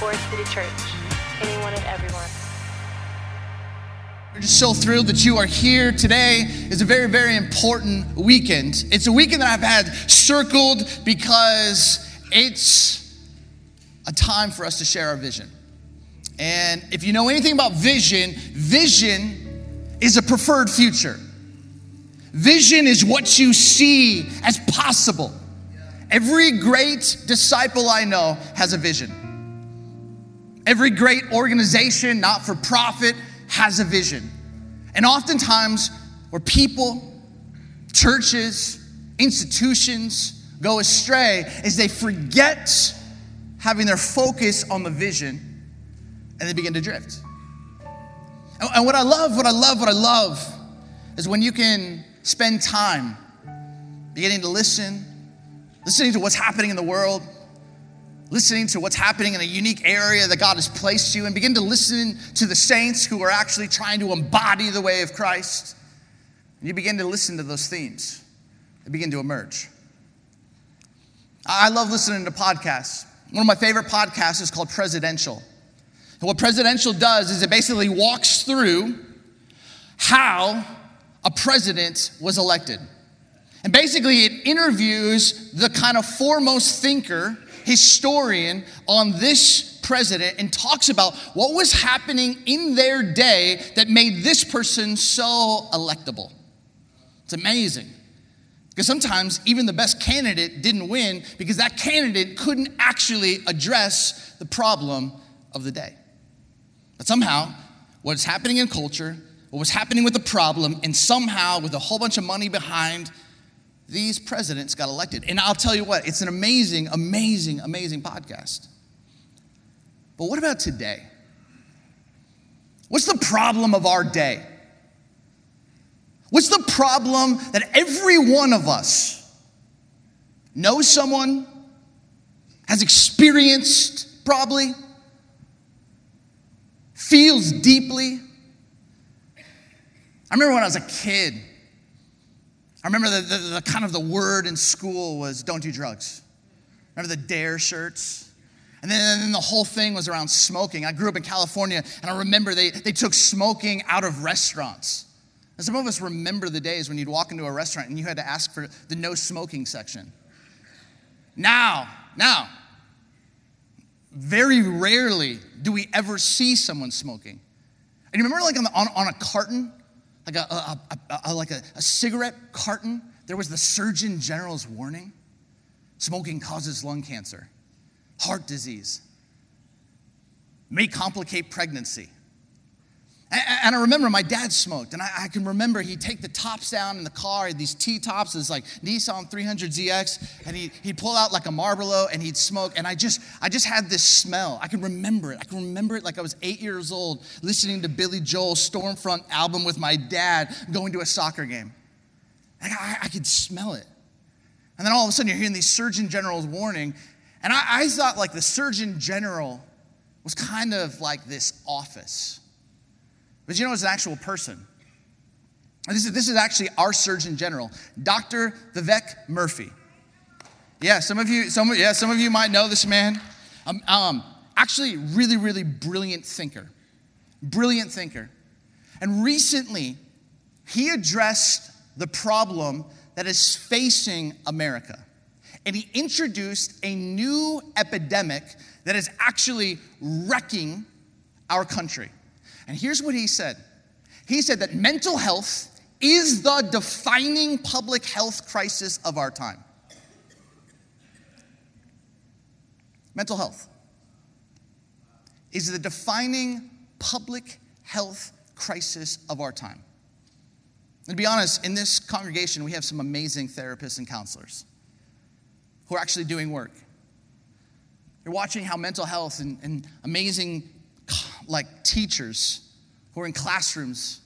Forest City Church. Anyone and everyone. We're just so thrilled that you are here. Today It's a very, very important weekend. It's a weekend that I've had circled because it's a time for us to share our vision. And if you know anything about vision, vision is a preferred future. Vision is what you see as possible. Every great disciple I know has a vision. Every great organization, not for profit, has a vision. And oftentimes, where people, churches, institutions go astray is they forget having their focus on the vision and they begin to drift. And what I love, what I love, what I love is when you can spend time beginning to listen, listening to what's happening in the world, listening to what's happening in a unique area that God has placed you, and begin to listen to the saints who are actually trying to embody the way of Christ. And you begin to listen to those themes, they begin to emerge. I love listening to podcasts. One of my favorite podcasts is called Presidential. And what Presidential does is it basically walks through how a president was elected. And basically, it interviews the kind of foremost thinker, historian on this president and talks about what was happening in their day that made this person so electable. It's amazing. Because sometimes even the best candidate didn't win because that candidate couldn't actually address the problem of the day. But somehow, what's happening in culture, what was happening with the problem, and somehow, with a whole bunch of money behind, these presidents got elected. And I'll tell you what, it's an amazing, amazing, amazing podcast. But what about today? What's the problem of our day? What's the problem that every one of us knows someone, has experienced probably, feels deeply? I remember when I was a kid, I remember the, the, the, kind of the word in school was don't do drugs. Remember the D.A.R.E. shirts? And then, and then, the whole thing was around smoking. I grew up in California, and I remember they, they took smoking out of restaurants. And some of us remember the days when you'd walk into a restaurant and you had to ask for the no smoking section. Now, now, very rarely do we ever see someone smoking. And you remember, like on, the, on, on a carton, like a, a, a, a like a, a cigarette carton, there was the Surgeon General's warning smoking causes lung cancer, heart disease, may complicate pregnancy. And I remember my dad smoked, and I, can remember he'd take the tops down in the car, he these T tops, it's like Nissan 300ZX, and he'd, he'd pull out like a Marlboro and he'd smoke. And I just, I just had this smell. I can remember it. I can remember it like I was eight years old, listening to Billy Joel's Storm Front album with my dad, going to a soccer game. I, I could smell it. And then all of a sudden, you're hearing these Surgeon General's warning. And I, I thought like the Surgeon General was kind of like this office but you know, it's an actual person. This is, this is actually our Surgeon General, Dr. Vivek Murthy. Yeah, some of you, some, yeah, some of you might know this man. Um, um, actually, really, really brilliant thinker. Brilliant thinker. And recently, he addressed the problem that is facing America. And he introduced a new epidemic that is actually wrecking our country. And here's what he said He said that mental health is the defining public health crisis of our time. Mental health is the defining public health crisis of our time. And to be honest, in this congregation, we have some amazing therapists and counselors who are actually doing work. You're watching how mental health and, and amazing like teachers who are in classrooms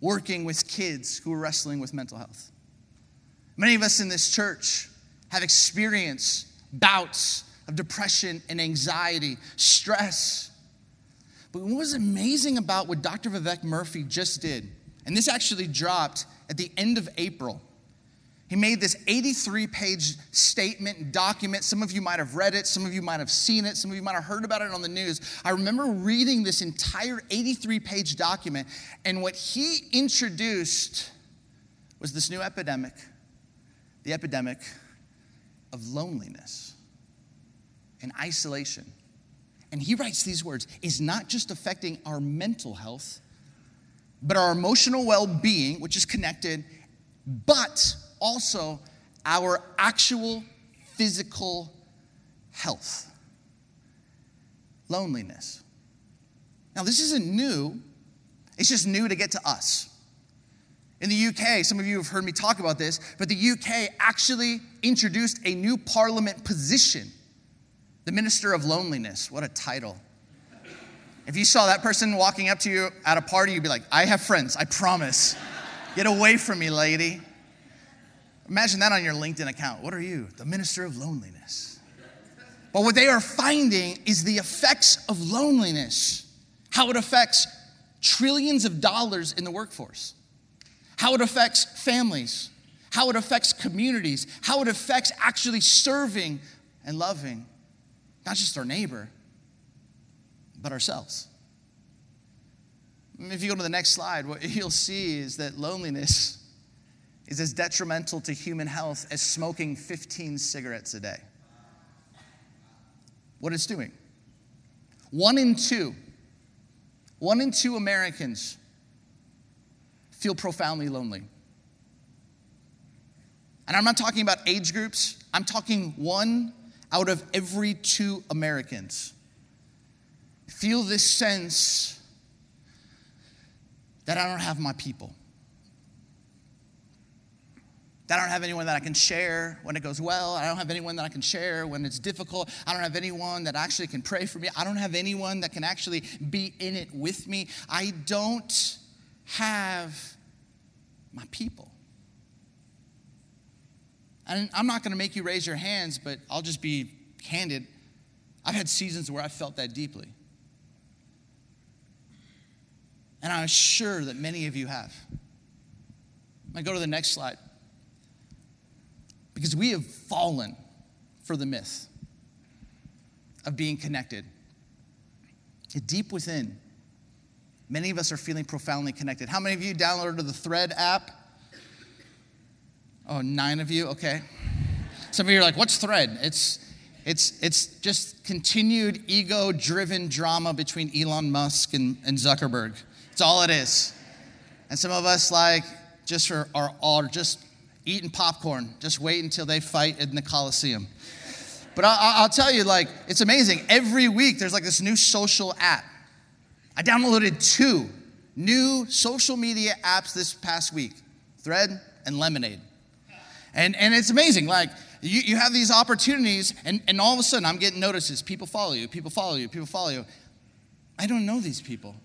working with kids who are wrestling with mental health. Many of us in this church have experienced bouts of depression and anxiety, stress. But what was amazing about what Dr. Vivek Murthy just did, and this actually dropped at the end of April, He made this 83 page statement, document. Some of you might have read it, some of you might have seen it, some of you might have heard about it on the news. I remember reading this entire 83 page document, and what he introduced was this new epidemic the epidemic of loneliness and isolation. And he writes these words is not just affecting our mental health, but our emotional well being, which is connected, but also our actual physical health. Loneliness. Now, this isn't new, it's just new to get to us. In the UK, some of you have heard me talk about this, but the UK actually introduced a new parliament position the Minister of Loneliness. What a title. If you saw that person walking up to you at a party, you'd be like, I have friends, I promise. Get away from me, lady. Imagine that on your LinkedIn account. What are you? The Minister of Loneliness. But what they are finding is the effects of loneliness, how it affects trillions of dollars in the workforce how it affects families, how it affects communities, how it affects actually serving and loving not just our neighbor, but ourselves. If you go to the next slide, what you'll see is that loneliness is as detrimental to human health as smoking 15 cigarettes a day. What it's doing. One in two, one in two Americans feel profoundly lonely. And I'm not talking about age groups, I'm talking one out of every two Americans feel this sense that I don't have my people. I don't have anyone that I can share when it goes well. I don't have anyone that I can share when it's difficult. I don't have anyone that actually can pray for me. I don't have anyone that can actually be in it with me. I don't have my people. And I'm not going to make you raise your hands, but I'll just be candid. I've had seasons where I felt that deeply. And I'm sure that many of you have. I go to the next slide. Because we have fallen for the myth of being connected. Deep within, Many of us are feeling profoundly connected. How many of you downloaded the Thread app? Oh, nine of you? Okay. Some of you are like, what's Thread? It's, it's, it's just continued ego driven drama between Elon Musk and, and Zuckerberg. It's all it is. And some of us, like, just are, are, are just eating popcorn, just wait until they fight in the Coliseum. But I, will tell you, like, it's amazing. Every week there's like this new social app I downloaded two new social media apps this past week Thread and Lemon8. And, and it's amazing. Like, you, you have these opportunities, and, and all of a sudden, I'm getting notices. People follow you, people follow you, people follow you. I don't know these people.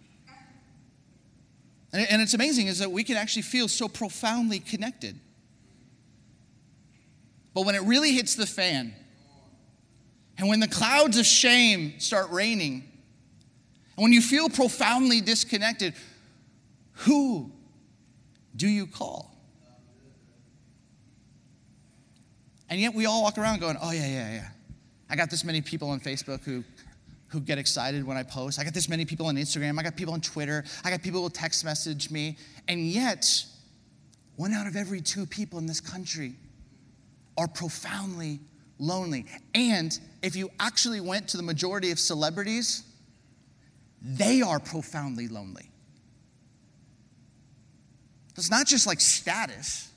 And, and it's amazing is that we can actually feel so profoundly connected. But when it really hits the fan, and when the clouds of shame start raining, and when you feel profoundly disconnected, who do you call? And yet we all walk around going, oh, yeah, yeah, yeah. I got this many people on Facebook who, who get excited when I post. I got this many people on Instagram. I got people on Twitter. I got people who text message me. And yet, one out of every two people in this country are profoundly lonely. And if you actually went to the majority of celebrities, they are profoundly lonely. It's not just like status,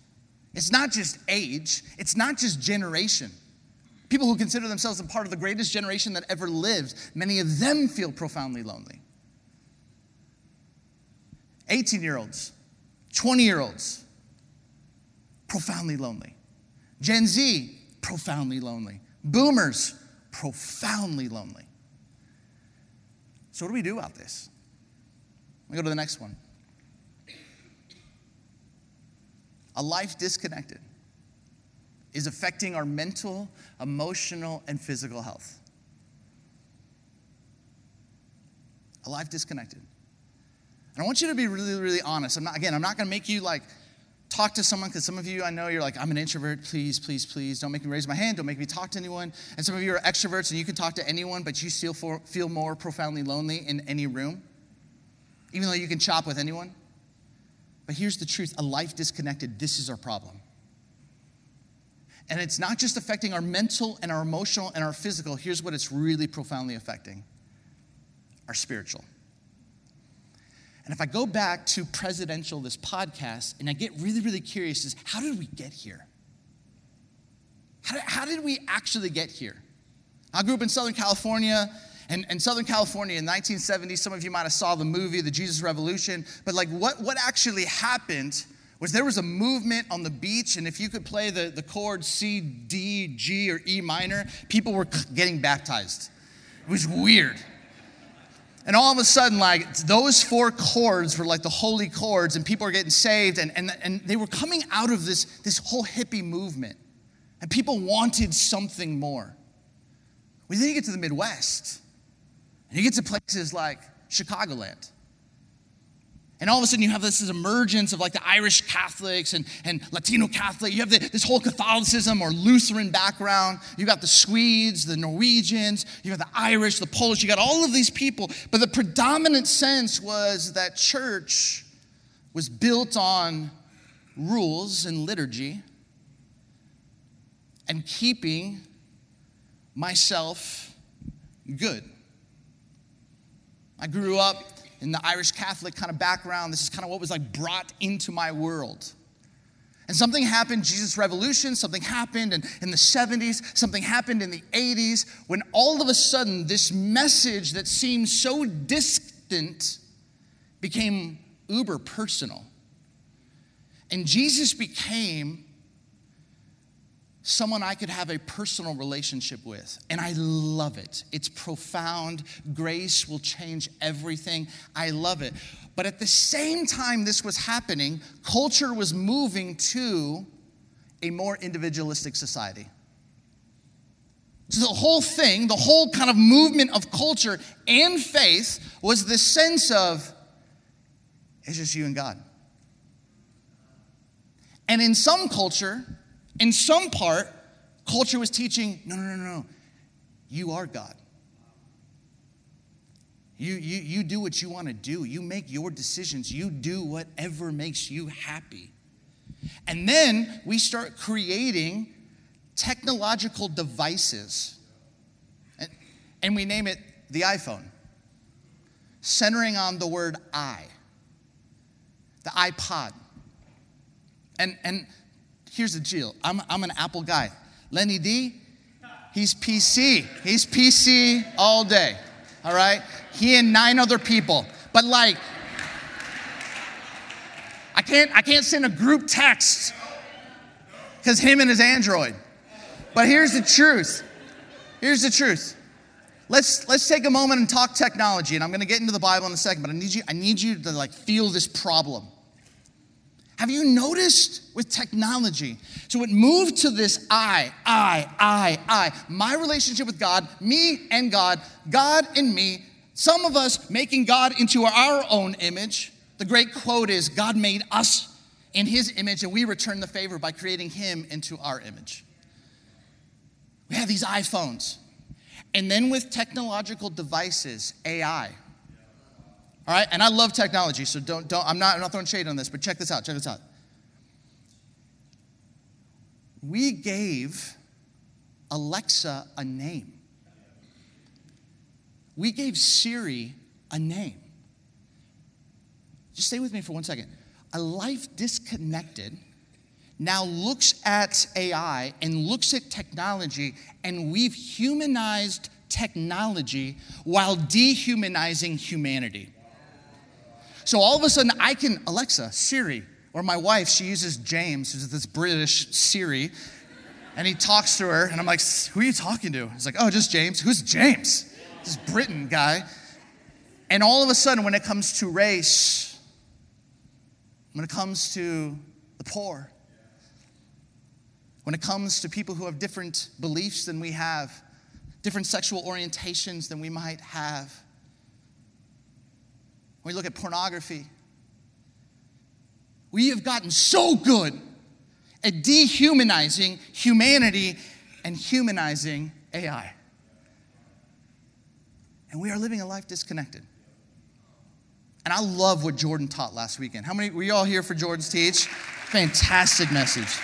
it's not just age, it's not just generation. People who consider themselves a part of the greatest generation that ever lived, many of them feel profoundly lonely. 18 year olds, 20 year olds, profoundly lonely. Gen Z, profoundly lonely. Boomers, profoundly lonely. So, what do we do about this? Me go to the next one. A life disconnected is affecting our mental, emotional, and physical health. A life disconnected. And I want you to be really, really honest. I'm not, again, I'm not going to make you like talk to someone, because some of you I know you're like, I'm an introvert, please, please, please, don't make me raise my hand, don't make me talk to anyone. And some of you are extroverts and you can talk to anyone, but you still feel more profoundly lonely in any room, even though you can chop with anyone. But here's the truth a life disconnected, this is our problem. And it's not just affecting our mental and our emotional and our physical. Here's what it's really profoundly affecting our spiritual. And if I go back to presidential, this podcast, and I get really, really curious, is how did we get here? How did, how did we actually get here? I grew up in Southern California, and, and Southern California in 1970, some of you might have saw the movie, The Jesus Revolution, but like what, what actually happened was there was a movement on the beach, and if you could play the, the chords C, D, G, or E minor, people were getting baptized. It was weird. And all of a sudden, like those four chords were like the holy chords, and people were getting saved, and, and, and they were coming out of this, this whole hippie movement. And people wanted something more. We then get to the Midwest, and you get to places like Chicagoland. And all of a sudden, you have this, this emergence of like the Irish Catholics and, and Latino Catholic. You have the, this whole Catholicism or Lutheran background. You got the Swedes, the Norwegians, you got the Irish, the Polish. You got all of these people. But the predominant sense was that church was built on rules and liturgy and keeping myself good. I grew up in the Irish Catholic kind of background. This is kind of what was like brought into my world. And something happened, Jesus Revolution, something happened in, in the 70s, something happened in the 80s, when all of a sudden this message that seemed so distant became uber personal. And Jesus became someone I could have a personal relationship with. And I love it. It's profound. Grace will change everything. I love it. But at the same time this was happening, culture was moving to a more individualistic society. So the whole thing, the whole kind of movement of culture and faith was this sense of it's just you and God. And in some culture, in some part, culture was teaching no, no, no, no, you are God. You, you, you do what you want to do. You make your decisions. You do whatever makes you happy. And then we start creating technological devices. And, and we name it the iPhone, centering on the word I, the iPod. And, and here's the deal I'm, I'm an Apple guy. Lenny D, he's PC. He's PC all day, all right? He and nine other people. But like, I can't, I can't send a group text because him and his Android. But here's the truth. Here's the truth. Let's, let's take a moment and talk technology, and I'm going to get into the Bible in a second, but I need you, I need you to like feel this problem. Have you noticed with technology? So it moved to this I, I, I, I. My relationship with God, me and God, God and me. Some of us making God into our own image. The great quote is God made us in his image, and we return the favor by creating him into our image. We have these iPhones. And then with technological devices, AI, all right, and I love technology, so don't, don't I'm, not, I'm not throwing shade on this, but check this out, check this out. We gave Alexa a name. We gave Siri a name. Just stay with me for one second. A life disconnected now looks at AI and looks at technology, and we've humanized technology while dehumanizing humanity. So all of a sudden, I can, Alexa, Siri, or my wife, she uses James, who's this British Siri, and he talks to her, and I'm like, who are you talking to? He's like, oh, just James. Who's James? This Britain guy. And all of a sudden, when it comes to race, when it comes to the poor, when it comes to people who have different beliefs than we have, different sexual orientations than we might have, when we look at pornography, We have gotten so good at dehumanizing humanity and humanizing AI. And we are living a life disconnected. And I love what Jordan taught last weekend. How many were you all here for Jordan's teach? Fantastic message.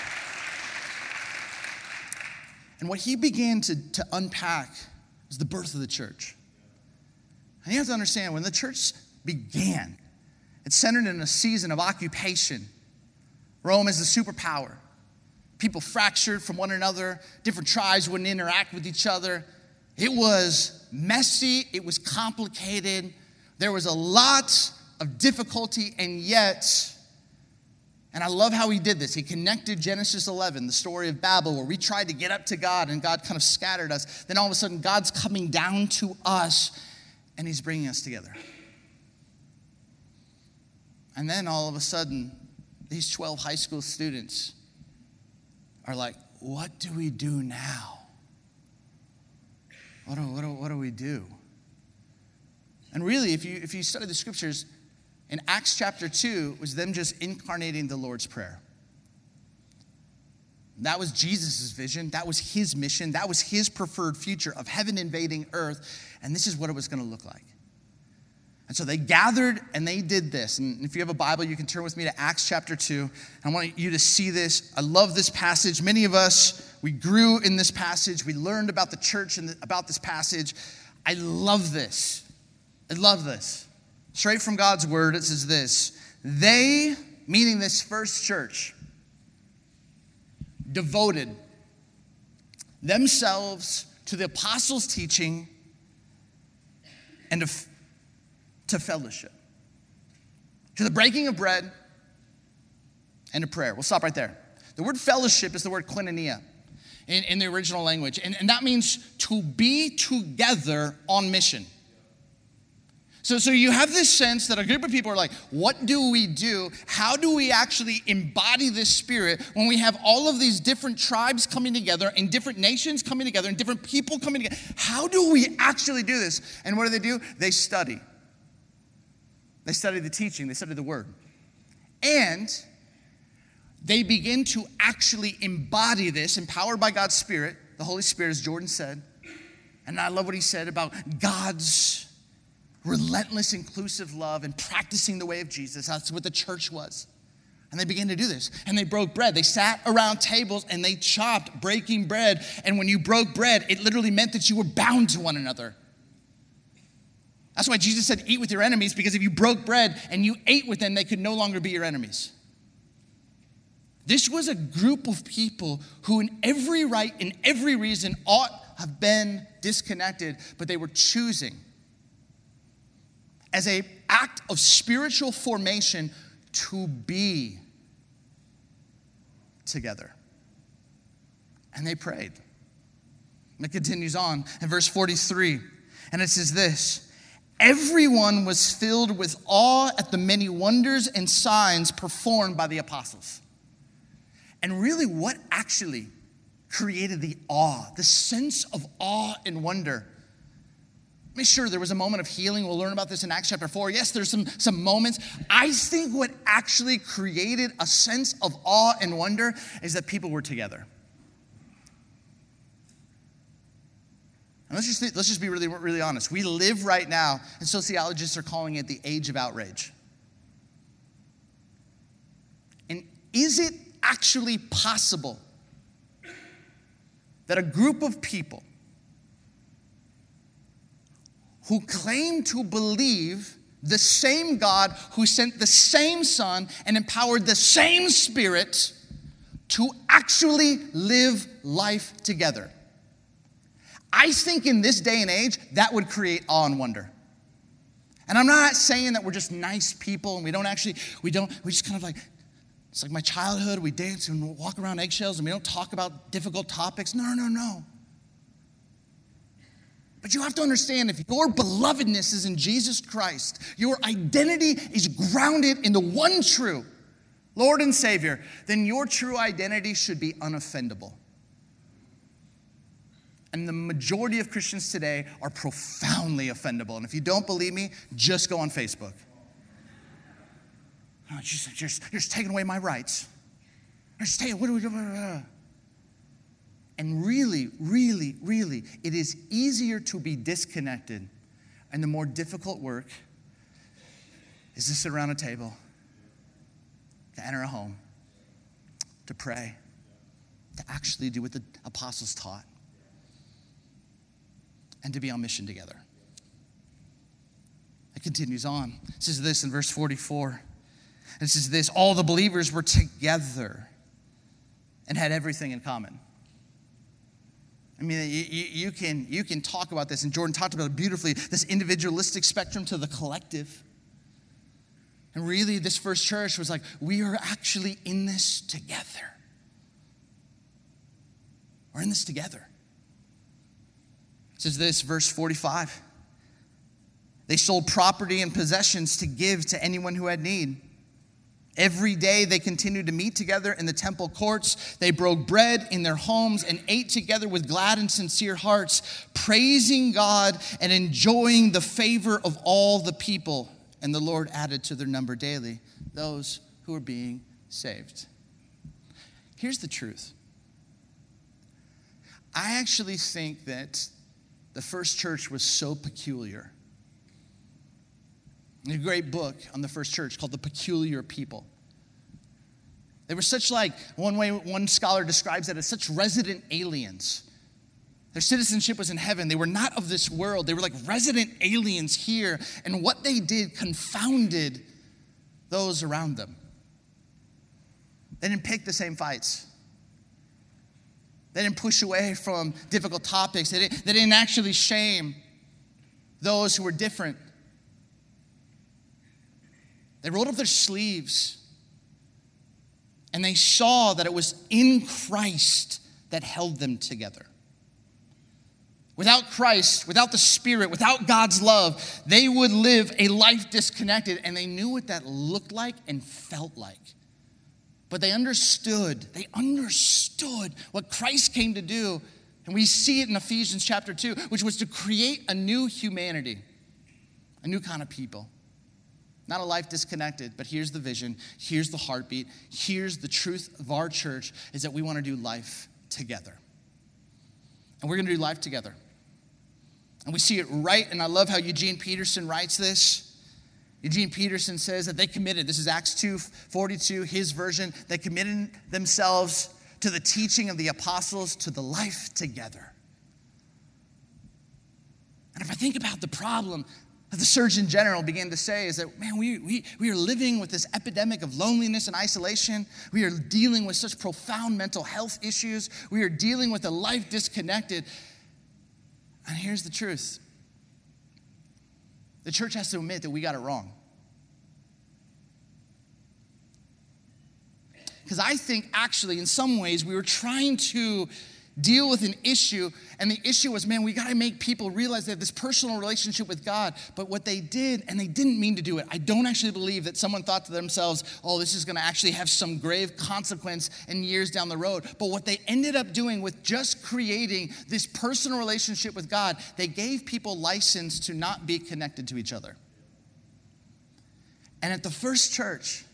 And what he began to, to unpack is the birth of the church. And you have to understand when the church began, it centered in a season of occupation. Rome is the superpower. People fractured from one another, different tribes wouldn't interact with each other. It was messy, it was complicated, there was a lot of difficulty, and yet, and I love how he did this. He connected Genesis 11, the story of Babel, where we tried to get up to God and God kind of scattered us. Then all of a sudden, God's coming down to us and he's bringing us together. And then all of a sudden, these 12 high school students are like, what do we do now? What do, what do, what do we do? And really, if you, if you study the scriptures, in Acts chapter 2 was them just incarnating the Lord's Prayer. That was Jesus' vision. That was his mission. That was his preferred future of heaven invading earth. And this is what it was going to look like. And so they gathered and they did this. And if you have a Bible, you can turn with me to Acts chapter 2. I want you to see this. I love this passage. Many of us, we grew in this passage. We learned about the church and about this passage. I love this. I love this. Straight from God's word, it says this They, meaning this first church, devoted themselves to the apostles' teaching and to, to fellowship, to the breaking of bread and to prayer. We'll stop right there. The word fellowship is the word koinonia in, in the original language, and, and that means to be together on mission. So, so you have this sense that a group of people are like, what do we do? How do we actually embody this spirit when we have all of these different tribes coming together and different nations coming together and different people coming together? How do we actually do this? And what do they do? They study. They study the teaching, they study the word. And they begin to actually embody this, empowered by God's Spirit, the Holy Spirit, as Jordan said. And I love what he said about God's relentless, inclusive love and practicing the way of Jesus. That's what the church was. And they began to do this. And they broke bread. They sat around tables and they chopped breaking bread. And when you broke bread, it literally meant that you were bound to one another. That's why Jesus said, Eat with your enemies, because if you broke bread and you ate with them, they could no longer be your enemies. This was a group of people who, in every right, in every reason, ought have been disconnected, but they were choosing as an act of spiritual formation to be together. And they prayed. And it continues on in verse 43, and it says this Everyone was filled with awe at the many wonders and signs performed by the apostles. And really, what actually created the awe, the sense of awe and wonder? Make sure there was a moment of healing. We'll learn about this in Acts chapter 4. Yes, there's some, some moments. I think what actually created a sense of awe and wonder is that people were together. And let's just, let's just be really, really honest. We live right now, and sociologists are calling it the age of outrage. And is it actually possible that a group of people who claim to believe the same God who sent the same Son and empowered the same Spirit to actually live life together. I think in this day and age, that would create awe and wonder. And I'm not saying that we're just nice people and we don't actually, we don't, we just kind of like, it's like my childhood, we dance and walk around eggshells and we don't talk about difficult topics. No, no, no. But you have to understand if your belovedness is in Jesus Christ, your identity is grounded in the one true Lord and Savior, then your true identity should be unoffendable. And the majority of Christians today are profoundly offendable. And if you don't believe me, just go on Facebook. Oh, just, just, you're just taking away my rights. You're just taking, what do we do? And really, really, really, it is easier to be disconnected. And the more difficult work is to sit around a table, to enter a home, to pray, to actually do what the apostles taught, and to be on mission together. It continues on. It says this in verse 44. It says this all the believers were together and had everything in common. I mean, you, you, can, you can talk about this, and Jordan talked about it beautifully this individualistic spectrum to the collective. And really, this first church was like, we are actually in this together. We're in this together. Says this, verse 45. They sold property and possessions to give to anyone who had need. Every day they continued to meet together in the temple courts. They broke bread in their homes and ate together with glad and sincere hearts, praising God and enjoying the favor of all the people. And the Lord added to their number daily those who were being saved. Here's the truth I actually think that the first church was so peculiar a great book on the first church called The Peculiar People. They were such like, one way one scholar describes it as such resident aliens. Their citizenship was in heaven. They were not of this world. They were like resident aliens here. And what they did confounded those around them. They didn't pick the same fights. They didn't push away from difficult topics. They didn't, they didn't actually shame those who were different. They rolled up their sleeves and they saw that it was in Christ that held them together. Without Christ, without the Spirit, without God's love, they would live a life disconnected, and they knew what that looked like and felt like. But they understood, they understood what Christ came to do. And we see it in Ephesians chapter 2, which was to create a new humanity, a new kind of people. Not a life disconnected, but here's the vision, here's the heartbeat, here's the truth of our church is that we want to do life together. And we're going to do life together. And we see it right, and I love how Eugene Peterson writes this. Eugene Peterson says that they committed, this is Acts 2 42, his version, they committed themselves to the teaching of the apostles, to the life together. And if I think about the problem that the Surgeon General began to say is that, man, we, we, we are living with this epidemic of loneliness and isolation. We are dealing with such profound mental health issues. We are dealing with a life disconnected. And here's the truth the church has to admit that we got it wrong. Because I think actually, in some ways, we were trying to deal with an issue. And the issue was, man, we got to make people realize they have this personal relationship with God. But what they did, and they didn't mean to do it, I don't actually believe that someone thought to themselves, oh, this is going to actually have some grave consequence in years down the road. But what they ended up doing with just creating this personal relationship with God, they gave people license to not be connected to each other. And at the first church,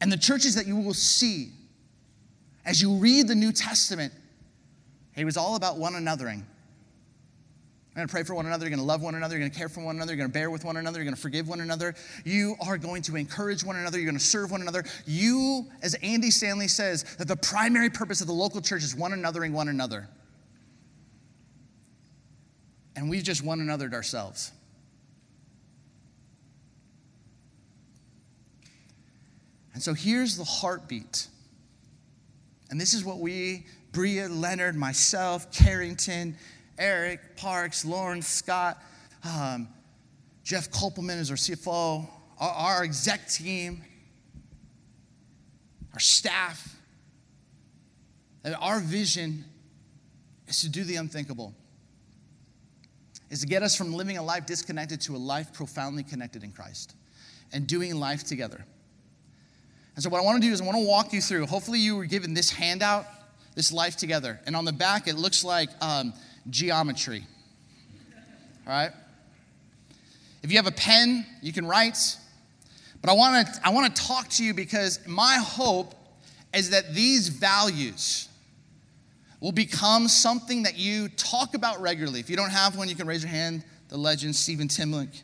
and the churches that you will see as you read the New Testament, it was all about one anothering. You're going to pray for one another. You're going to love one another. You're going to care for one another. You're going to bear with one another. You're going to forgive one another. You are going to encourage one another. You're going to serve one another. You, as Andy Stanley says, that the primary purpose of the local church is one anothering one another. And we've just one anothered ourselves. And so here's the heartbeat and this is what we, Bria, Leonard, myself, Carrington, Eric, Parks, Lauren, Scott, um, Jeff Kopelman is our CFO, our, our exec team, our staff. And our vision is to do the unthinkable, is to get us from living a life disconnected to a life profoundly connected in Christ and doing life together. And so, what I want to do is I want to walk you through. Hopefully, you were given this handout, this life together. And on the back, it looks like um, geometry. All right? If you have a pen, you can write. But I want to I want to talk to you because my hope is that these values will become something that you talk about regularly. If you don't have one, you can raise your hand. The legend Stephen Timlick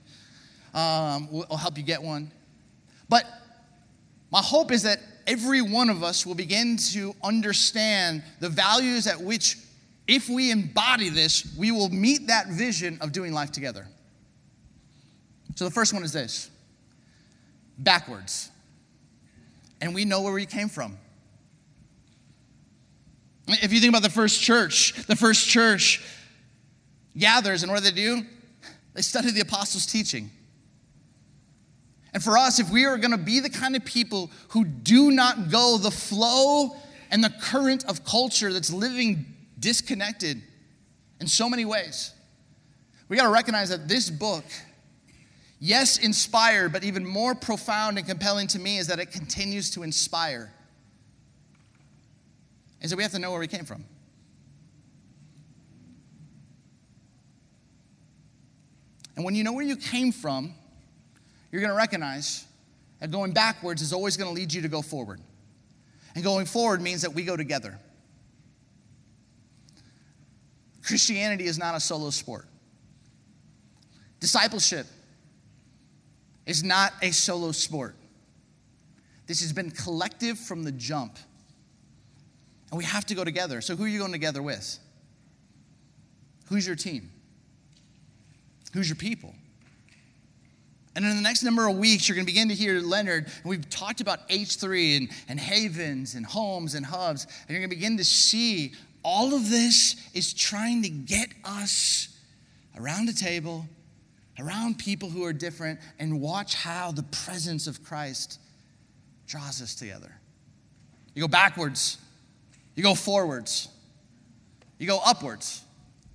um, will help you get one. But my hope is that every one of us will begin to understand the values at which, if we embody this, we will meet that vision of doing life together. So the first one is this backwards. And we know where we came from. If you think about the first church, the first church gathers, and what do they do? They study the apostles' teaching. And for us, if we are going to be the kind of people who do not go the flow and the current of culture that's living disconnected in so many ways, we got to recognize that this book, yes, inspired, but even more profound and compelling to me is that it continues to inspire is that we have to know where we came from. And when you know where you came from, you're going to recognize that going backwards is always going to lead you to go forward. And going forward means that we go together. Christianity is not a solo sport. Discipleship is not a solo sport. This has been collective from the jump. And we have to go together. So, who are you going together with? Who's your team? Who's your people? And in the next number of weeks, you're going to begin to hear Leonard. And we've talked about H3 and, and havens and homes and hubs. And you're going to begin to see all of this is trying to get us around a table, around people who are different, and watch how the presence of Christ draws us together. You go backwards, you go forwards, you go upwards.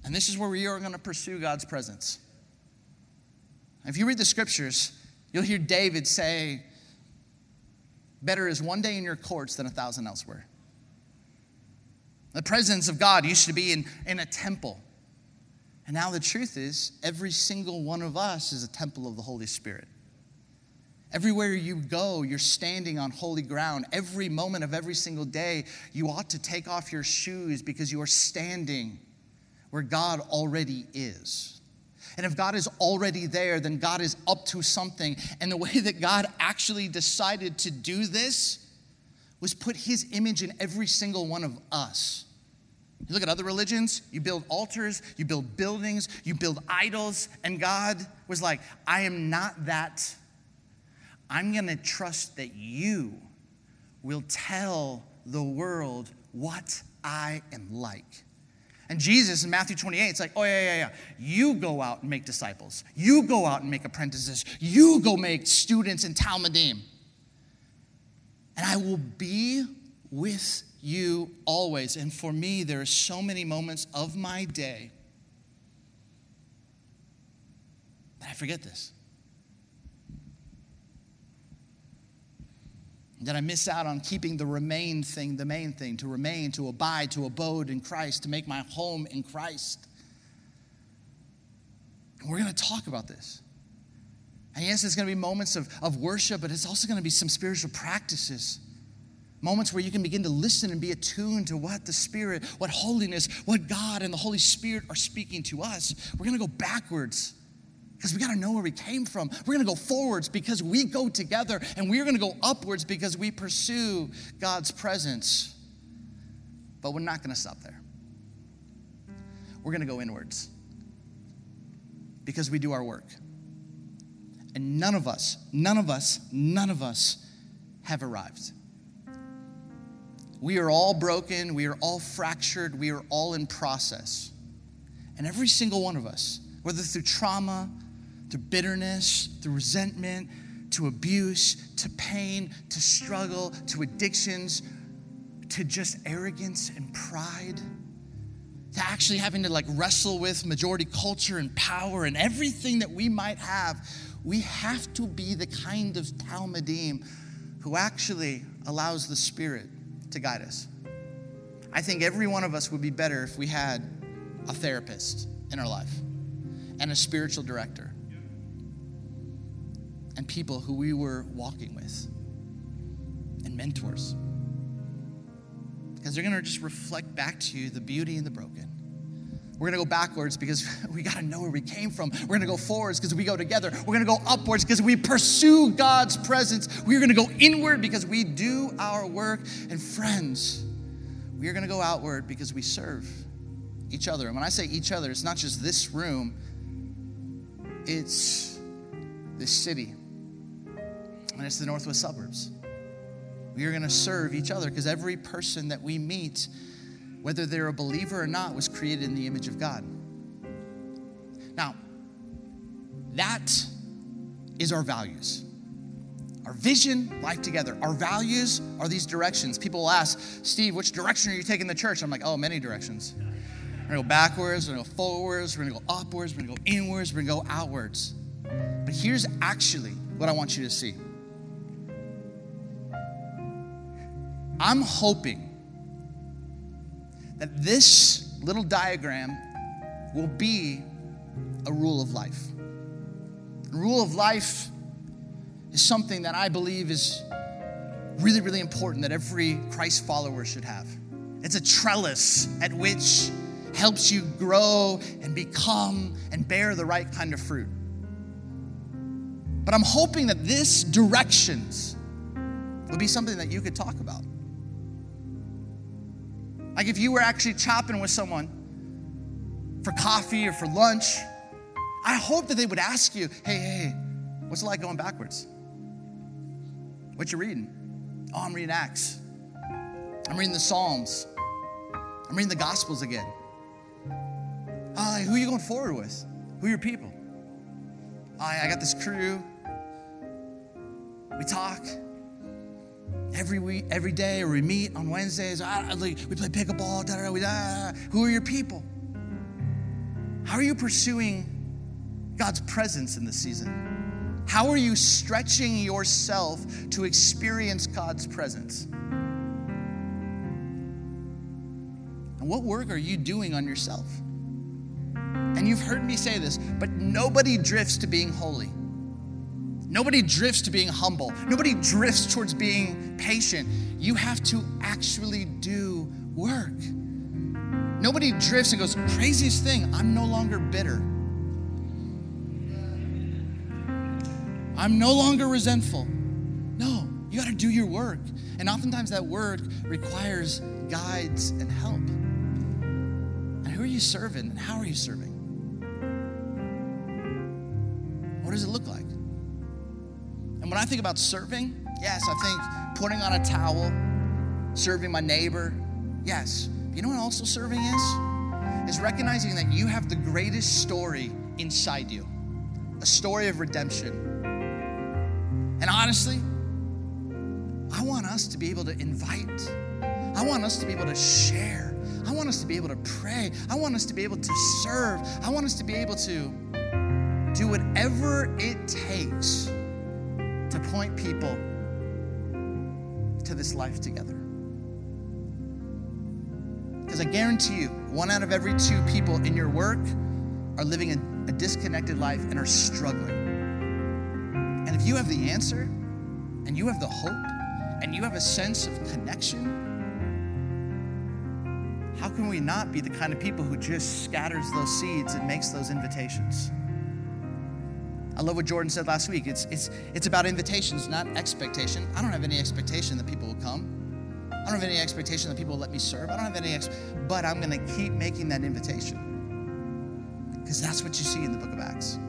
And this is where we are going to pursue God's presence. If you read the scriptures, you'll hear David say, Better is one day in your courts than a thousand elsewhere. The presence of God used to be in, in a temple. And now the truth is, every single one of us is a temple of the Holy Spirit. Everywhere you go, you're standing on holy ground. Every moment of every single day, you ought to take off your shoes because you are standing where God already is. And if God is already there, then God is up to something. And the way that God actually decided to do this was put his image in every single one of us. You look at other religions, you build altars, you build buildings, you build idols, and God was like, I am not that I'm to trust that you will tell the world what I am like. And Jesus in Matthew 28, it's like, oh, yeah, yeah, yeah. You go out and make disciples. You go out and make apprentices. You go make students in talmidim. And I will be with you always. And for me, there are so many moments of my day that I forget this. That I miss out on keeping the remain thing the main thing, to remain, to abide, to abode in Christ, to make my home in Christ. And we're going to talk about this. And yes, there's going to be moments of, of worship, but it's also going to be some spiritual practices. Moments where you can begin to listen and be attuned to what the Spirit, what holiness, what God and the Holy Spirit are speaking to us. We're going to go backwards because we got to know where we came from. We're going to go forwards because we go together, and we're going to go upwards because we pursue God's presence. But we're not going to stop there. We're going to go inwards because we do our work. And none of us, none of us, none of us have arrived. We are all broken, we are all fractured, we are all in process. And every single one of us, whether through trauma, to bitterness, to resentment, to abuse, to pain, to struggle, to addictions, to just arrogance and pride, to actually having to like wrestle with majority culture and power and everything that we might have, we have to be the kind of talmidim who actually allows the Spirit to guide us. I think every one of us would be better if we had a therapist in our life and a spiritual director and people who we were walking with and mentors. Because they're going to just reflect back to you the beauty and the broken. We're going to go backwards because we got to know where we came from. We're going to go forwards because we go together. We're going to go upwards because we pursue God's presence. We're going to go inward because we do our work. And friends, we are going to go outward because we serve each other. And when I say each other, it's not just this room, it's this city, and it's the Northwest suburbs. We are going to serve each other because every person that we meet, whether they're a believer or not, was created in the image of God. Now, that is our values. Our vision, life together. Our values are these directions. People will ask, Steve, which direction are you taking the church? I'm like, oh, many directions. We're gonna go backwards, we're gonna go forwards, we're gonna go upwards, we're gonna go inwards, we're gonna go outwards. But here's actually what I want you to see. I'm hoping that this little diagram will be a rule of life. A rule of life is something that I believe is really, really important that every Christ follower should have. It's a trellis at which helps you grow and become and bear the right kind of fruit. But I'm hoping that this directions will be something that you could talk about. Like if you were actually chopping with someone for coffee or for lunch, I hope that they would ask you, hey, hey, what's it like going backwards? What you reading? Oh, I'm reading Acts. I'm reading the Psalms. I'm reading the Gospels again. Uh, who are you going forward with? Who are your people? I, I got this crew. We talk every week, every day, or we meet on Wednesdays. Ah, like, we play pickleball. Da, da, da, da, Who are your people? How are you pursuing God's presence in this season? How are you stretching yourself to experience God's presence? And what work are you doing on yourself? And you've heard me say this, but nobody drifts to being holy. Nobody drifts to being humble. Nobody drifts towards being patient. You have to actually do work. Nobody drifts and goes, craziest thing, I'm no longer bitter. I'm no longer resentful. No, you got to do your work. And oftentimes that work requires guides and help. And who are you serving and how are you serving? What does it look like? When I think about serving, yes, I think putting on a towel, serving my neighbor. Yes. You know what also serving is? Is recognizing that you have the greatest story inside you a story of redemption. And honestly, I want us to be able to invite, I want us to be able to share, I want us to be able to pray, I want us to be able to serve, I want us to be able to do whatever it takes to point people to this life together. Because I guarantee you, one out of every two people in your work are living a, a disconnected life and are struggling. And if you have the answer, and you have the hope, and you have a sense of connection, how can we not be the kind of people who just scatters those seeds and makes those invitations? I love what Jordan said last week. It's, it's, it's about invitations, not expectation. I don't have any expectation that people will come. I don't have any expectation that people will let me serve. I don't have any, ex- but I'm going to keep making that invitation because that's what you see in the book of Acts.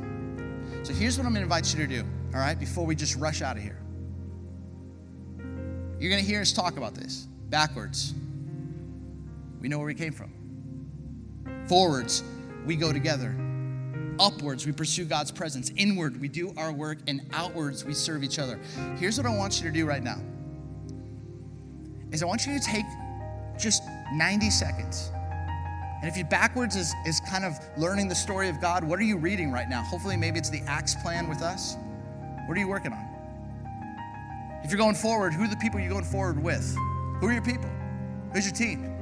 So here's what I'm going to invite you to do, all right, before we just rush out of here. You're going to hear us talk about this backwards. We know where we came from. Forwards, we go together. Upwards, we pursue God's presence. Inward, we do our work. And outwards, we serve each other. Here's what I want you to do right now. Is I want you to take just 90 seconds. And if you backwards is, is kind of learning the story of God, what are you reading right now? Hopefully, maybe it's the Acts plan with us. What are you working on? If you're going forward, who are the people you're going forward with? Who are your people? Who's your team?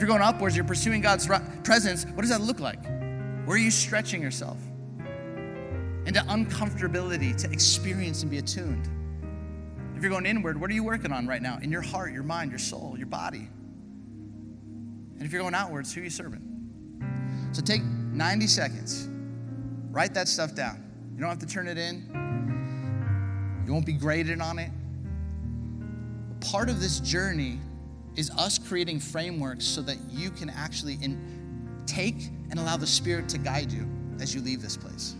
If you're going upwards, you're pursuing God's presence, what does that look like? Where are you stretching yourself? into uncomfortability to experience and be attuned. If you're going inward, what are you working on right now? In your heart, your mind, your soul, your body. And if you're going outwards, who are you serving? So take 90 seconds, write that stuff down. You don't have to turn it in, you won't be graded on it. Part of this journey is us creating frameworks so that you can actually in, take and allow the Spirit to guide you as you leave this place.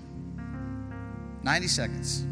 90 seconds.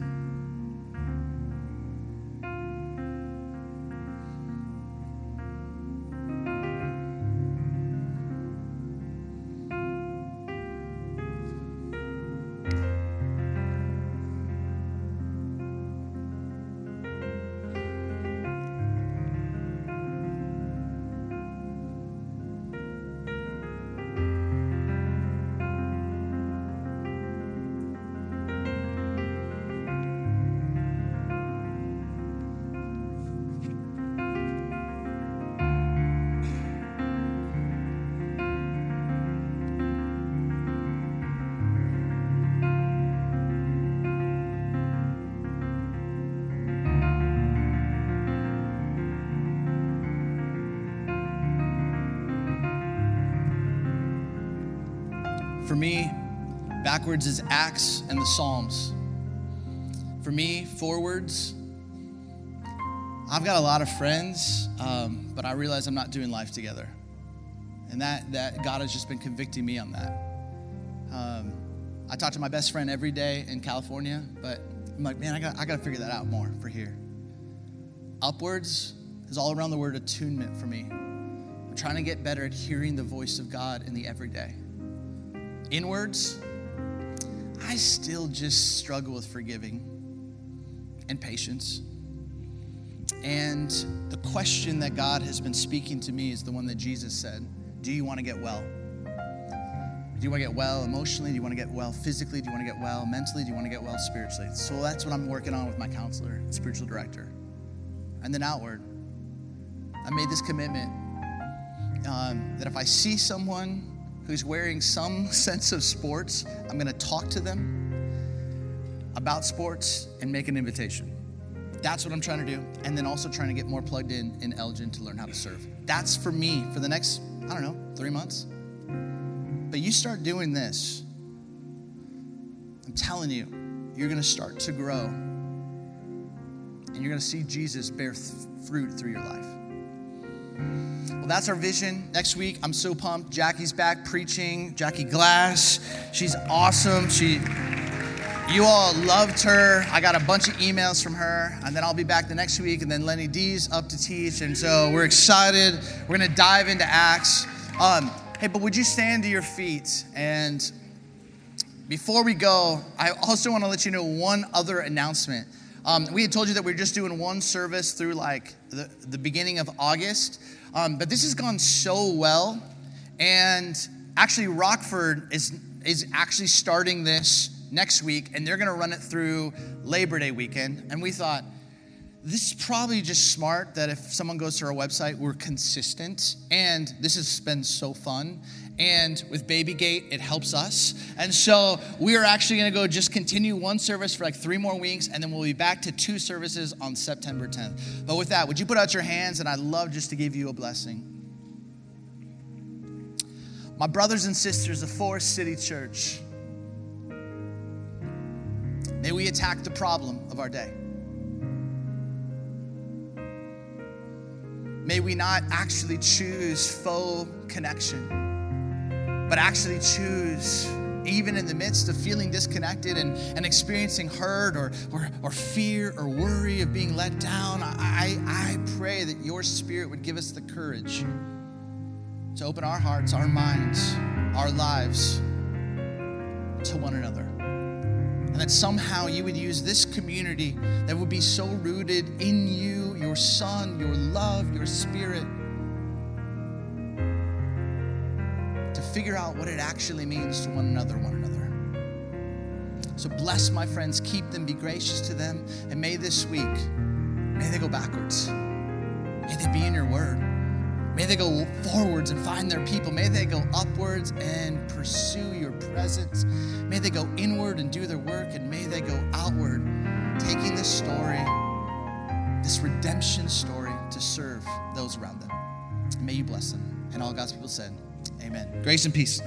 Backwards is Acts and the Psalms. For me, forwards, I've got a lot of friends, um, but I realize I'm not doing life together. And that, that God has just been convicting me on that. Um, I talk to my best friend every day in California, but I'm like, man, I got, I got to figure that out more for here. Upwards is all around the word attunement for me. I'm trying to get better at hearing the voice of God in the everyday inwards, I still just struggle with forgiving and patience. And the question that God has been speaking to me is the one that Jesus said Do you want to get well? Do you want to get well emotionally? Do you want to get well physically? Do you want to get well mentally? Do you want to get well spiritually? So that's what I'm working on with my counselor, spiritual director. And then outward, I made this commitment um, that if I see someone who's wearing some sense of sports, I'm going to talk to them about sports and make an invitation. That's what I'm trying to do. And then also trying to get more plugged in in Elgin to learn how to serve. That's for me for the next, I don't know, three months. But you start doing this, I'm telling you, you're going to start to grow. And you're going to see Jesus bear th- fruit through your life. Well, that's our vision. Next week, I'm so pumped. Jackie's back preaching. Jackie Glass, she's awesome. She, you all loved her. I got a bunch of emails from her, and then I'll be back the next week. And then Lenny D's up to teach, and so we're excited. We're gonna dive into Acts. Um, hey, but would you stand to your feet? And before we go, I also want to let you know one other announcement. Um, we had told you that we are just doing one service through like the, the beginning of August, um, but this has gone so well. And actually, Rockford is, is actually starting this next week, and they're going to run it through Labor Day weekend. And we thought, this is probably just smart that if someone goes to our website, we're consistent. And this has been so fun. And with Babygate, it helps us. And so we are actually going to go just continue one service for like three more weeks, and then we'll be back to two services on September 10th. But with that, would you put out your hands? And I'd love just to give you a blessing. My brothers and sisters of Forest City Church, may we attack the problem of our day. May we not actually choose faux connection, but actually choose, even in the midst of feeling disconnected and, and experiencing hurt or, or, or fear or worry of being let down, I, I pray that your spirit would give us the courage to open our hearts, our minds, our lives to one another. And that somehow you would use this community that would be so rooted in you, your Son, your love, your Spirit, figure out what it actually means to one another, one another. So bless my friends, keep them, be gracious to them, and may this week, may they go backwards. May they be in your word. May they go forwards and find their people. May they go upwards and pursue your presence. May they go inward and do their work. And may they go outward, taking this story, this redemption story, to serve those around them. May you bless them. And all God's people said, Amen. Grace and peace.